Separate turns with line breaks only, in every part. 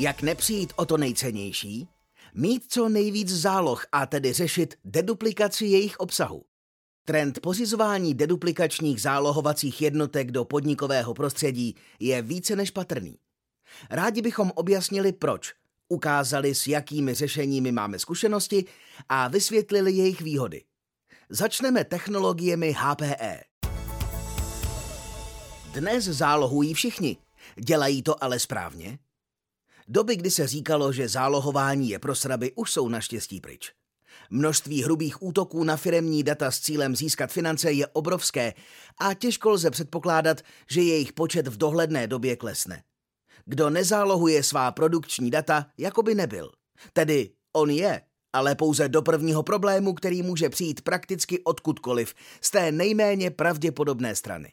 Jak nepřijít o to nejcennější? Mít co nejvíc záloh a tedy řešit deduplikaci jejich obsahu. Trend pořizování deduplikačních zálohovacích jednotek do podnikového prostředí je více než patrný. Rádi bychom objasnili proč, ukázali, s jakými řešeními máme zkušenosti a vysvětlili jejich výhody. Začneme technologiemi HPE. Dnes zálohují všichni. Dělají to ale správně? Doby, kdy se říkalo, že zálohování je pro sraby, už jsou naštěstí pryč. Množství hrubých útoků na firemní data s cílem získat finance je obrovské a těžko lze předpokládat, že jejich počet v dohledné době klesne. Kdo nezálohuje svá produkční data, jako by nebyl. Tedy on je, ale pouze do prvního problému, který může přijít prakticky odkudkoliv, z té nejméně pravděpodobné strany.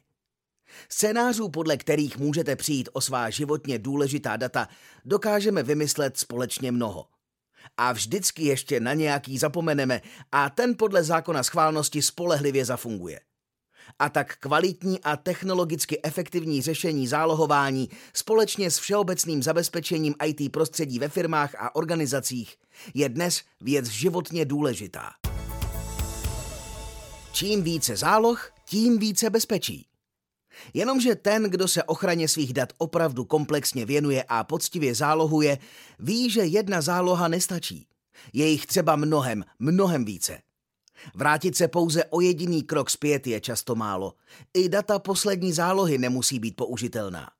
Scénářů, podle kterých můžete přijít o svá životně důležitá data, dokážeme vymyslet společně mnoho. A vždycky ještě na nějaký zapomeneme a ten podle zákona schválnosti spolehlivě zafunguje. A tak kvalitní a technologicky efektivní řešení zálohování společně s všeobecným zabezpečením IT prostředí ve firmách a organizacích je dnes věc životně důležitá. Čím více záloh, tím více bezpečí. Jenomže ten, kdo se ochraně svých dat opravdu komplexně věnuje a poctivě zálohuje, ví, že jedna záloha nestačí. Je jich třeba mnohem, mnohem více. Vrátit se pouze o jediný krok zpět je často málo. I data poslední zálohy nemusí být použitelná.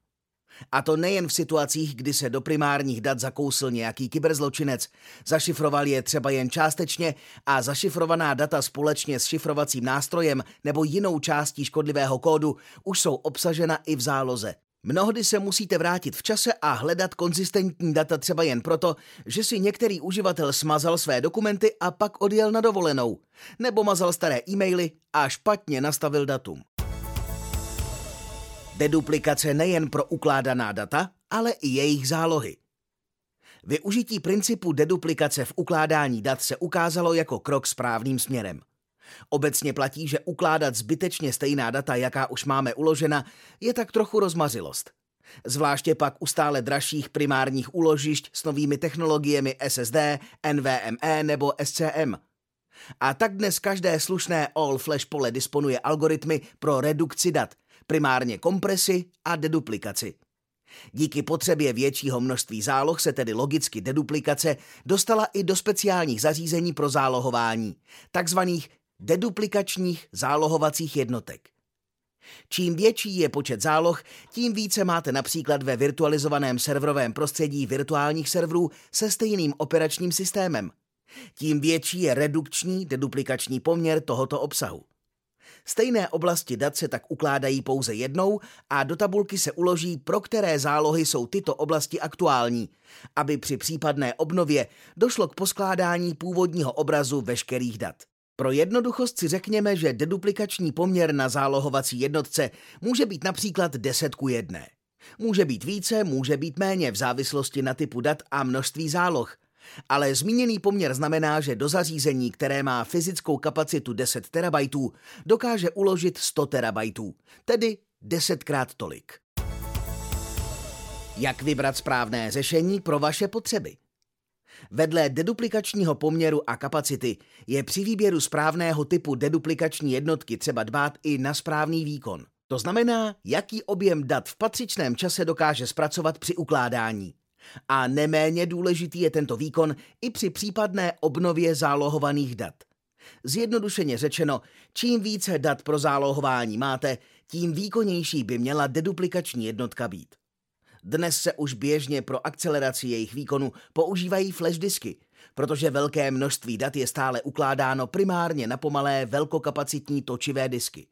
A to nejen v situacích, kdy se do primárních dat zakousl nějaký kyberzločinec, zašifroval je třeba jen částečně a zašifrovaná data společně s šifrovacím nástrojem nebo jinou částí škodlivého kódu už jsou obsažena i v záloze. Mnohdy se musíte vrátit v čase a hledat konzistentní data třeba jen proto, že si některý uživatel smazal své dokumenty a pak odjel na dovolenou, nebo mazal staré e-maily a špatně nastavil datum. Deduplikace nejen pro ukládaná data, ale i jejich zálohy. Využití principu deduplikace v ukládání dat se ukázalo jako krok správným směrem. Obecně platí, že ukládat zbytečně stejná data, jaká už máme uložena, je tak trochu rozmařilost. Zvláště pak u stále dražších primárních úložišť s novými technologiemi SSD, NVMe nebo SCM. A tak dnes každé slušné all-flash pole disponuje algoritmy pro redukci dat – primárně kompresi a deduplikaci. Díky potřebě většího množství záloh se tedy logicky deduplikace dostala i do speciálních zařízení pro zálohování, takzvaných deduplikačních zálohovacích jednotek. Čím větší je počet záloh, tím více máte například ve virtualizovaném serverovém prostředí virtuálních serverů se stejným operačním systémem. Tím větší je redukční deduplikační poměr tohoto obsahu. Stejné oblasti dat se tak ukládají pouze jednou a do tabulky se uloží, pro které zálohy jsou tyto oblasti aktuální, aby při případné obnově došlo k poskládání původního obrazu veškerých dat. Pro jednoduchost si řekněme, že deduplikační poměr na zálohovací jednotce může být například 10 ku 1. Může být více, může být méně v závislosti na typu dat a množství záloh – ale zmíněný poměr znamená, že do zařízení, které má fyzickou kapacitu 10 terabajtů, dokáže uložit 100 terabajtů, tedy desetkrát tolik. Jak vybrat správné řešení pro vaše potřeby? Vedle deduplikačního poměru a kapacity je při výběru správného typu deduplikační jednotky třeba dbát i na správný výkon. To znamená, jaký objem dat v patřičném čase dokáže zpracovat při ukládání. A neméně důležitý je tento výkon i při případné obnově zálohovaných dat. Zjednodušeně řečeno, čím více dat pro zálohování máte, tím výkonnější by měla deduplikační jednotka být. Dnes se už běžně pro akceleraci jejich výkonu používají flash disky, protože velké množství dat je stále ukládáno primárně na pomalé velkokapacitní točivé disky.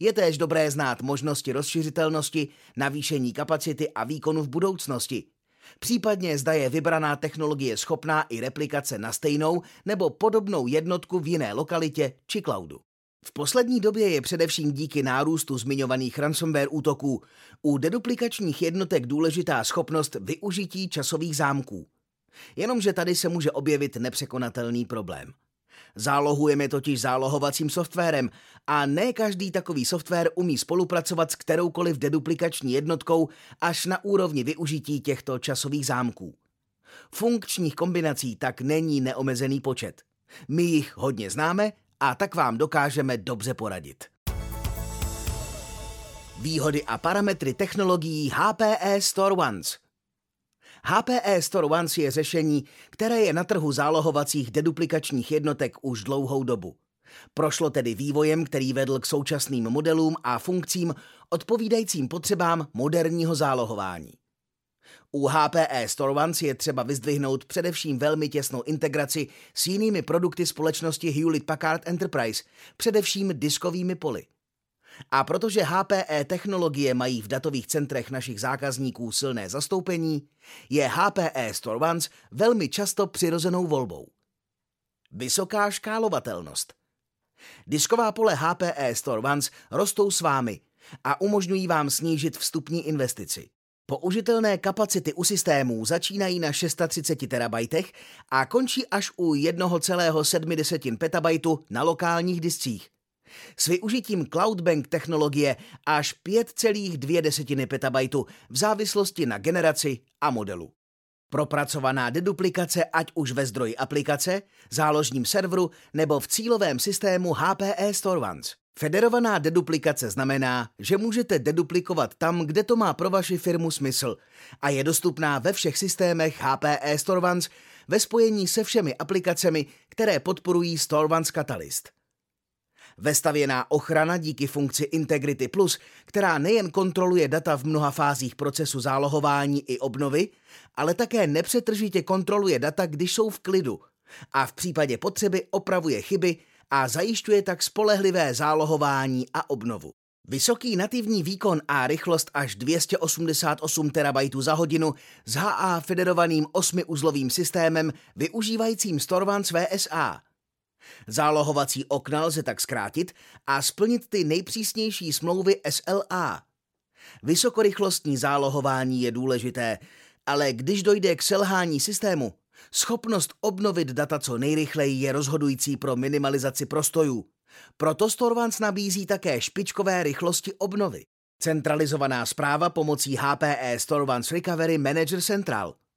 Je též dobré znát možnosti rozšiřitelnosti, navýšení kapacity a výkonu v budoucnosti, Případně zda je vybraná technologie schopná i replikace na stejnou nebo podobnou jednotku v jiné lokalitě či cloudu. V poslední době je především díky nárůstu zmiňovaných ransomware útoků u deduplikačních jednotek důležitá schopnost využití časových zámků. Jenomže tady se může objevit nepřekonatelný problém. Zálohujeme totiž zálohovacím softwarem a ne každý takový software umí spolupracovat s kteroukoliv deduplikační jednotkou až na úrovni využití těchto časových zámků. Funkčních kombinací tak není neomezený počet. My jich hodně známe a tak vám dokážeme dobře poradit. Výhody a parametry technologií HPE Store Ones HPE Store Ones je řešení, které je na trhu zálohovacích deduplikačních jednotek už dlouhou dobu. Prošlo tedy vývojem, který vedl k současným modelům a funkcím odpovídajícím potřebám moderního zálohování. U HPE Store Ones je třeba vyzdvihnout především velmi těsnou integraci s jinými produkty společnosti Hewlett Packard Enterprise, především diskovými poli. A protože HPE technologie mají v datových centrech našich zákazníků silné zastoupení, je HPE Store velmi často přirozenou volbou. Vysoká škálovatelnost. Disková pole HPE Store rostou s vámi a umožňují vám snížit vstupní investici. Použitelné kapacity u systémů začínají na 630 terabajtech a končí až u 1,7 petabajtu na lokálních discích. S využitím Cloudbank technologie až 5,2 petabajtu v závislosti na generaci a modelu. Propracovaná deduplikace ať už ve zdroji aplikace, záložním serveru nebo v cílovém systému HPE Store Ones. Federovaná deduplikace znamená, že můžete deduplikovat tam, kde to má pro vaši firmu smysl a je dostupná ve všech systémech HPE Store Ones ve spojení se všemi aplikacemi, které podporují Store Ones Catalyst. Vestavěná ochrana díky funkci Integrity Plus, která nejen kontroluje data v mnoha fázích procesu zálohování i obnovy, ale také nepřetržitě kontroluje data, když jsou v klidu a v případě potřeby opravuje chyby a zajišťuje tak spolehlivé zálohování a obnovu. Vysoký nativní výkon a rychlost až 288 TB za hodinu s HA federovaným 8-uzlovým systémem využívajícím Storvans VSA. Zálohovací okna lze tak zkrátit a splnit ty nejpřísnější smlouvy SLA. Vysokorychlostní zálohování je důležité, ale když dojde k selhání systému, schopnost obnovit data co nejrychleji je rozhodující pro minimalizaci prostojů. Proto Storvans nabízí také špičkové rychlosti obnovy. Centralizovaná zpráva pomocí HPE Storvans Recovery Manager Central –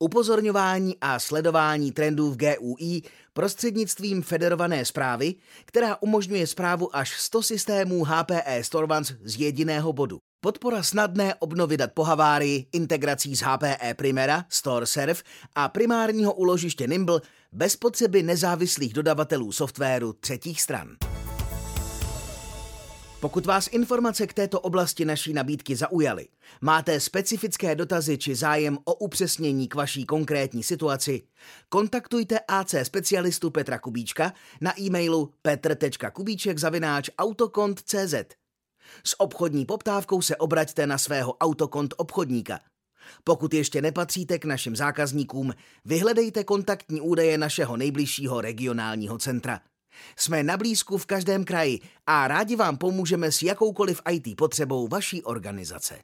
upozorňování a sledování trendů v GUI prostřednictvím federované zprávy, která umožňuje zprávu až 100 systémů HPE Storvans z jediného bodu. Podpora snadné obnovy dat po havárii, integrací s HPE Primera, StoreServe a primárního uložiště Nimble bez potřeby nezávislých dodavatelů softwaru třetích stran. Pokud vás informace k této oblasti naší nabídky zaujaly, máte specifické dotazy či zájem o upřesnění k vaší konkrétní situaci, kontaktujte AC specialistu Petra Kubíčka na e-mailu petr.kubíček.autokont.cz S obchodní poptávkou se obraťte na svého autokont obchodníka. Pokud ještě nepatříte k našim zákazníkům, vyhledejte kontaktní údaje našeho nejbližšího regionálního centra. Jsme na blízku v každém kraji a rádi vám pomůžeme s jakoukoliv IT potřebou vaší organizace.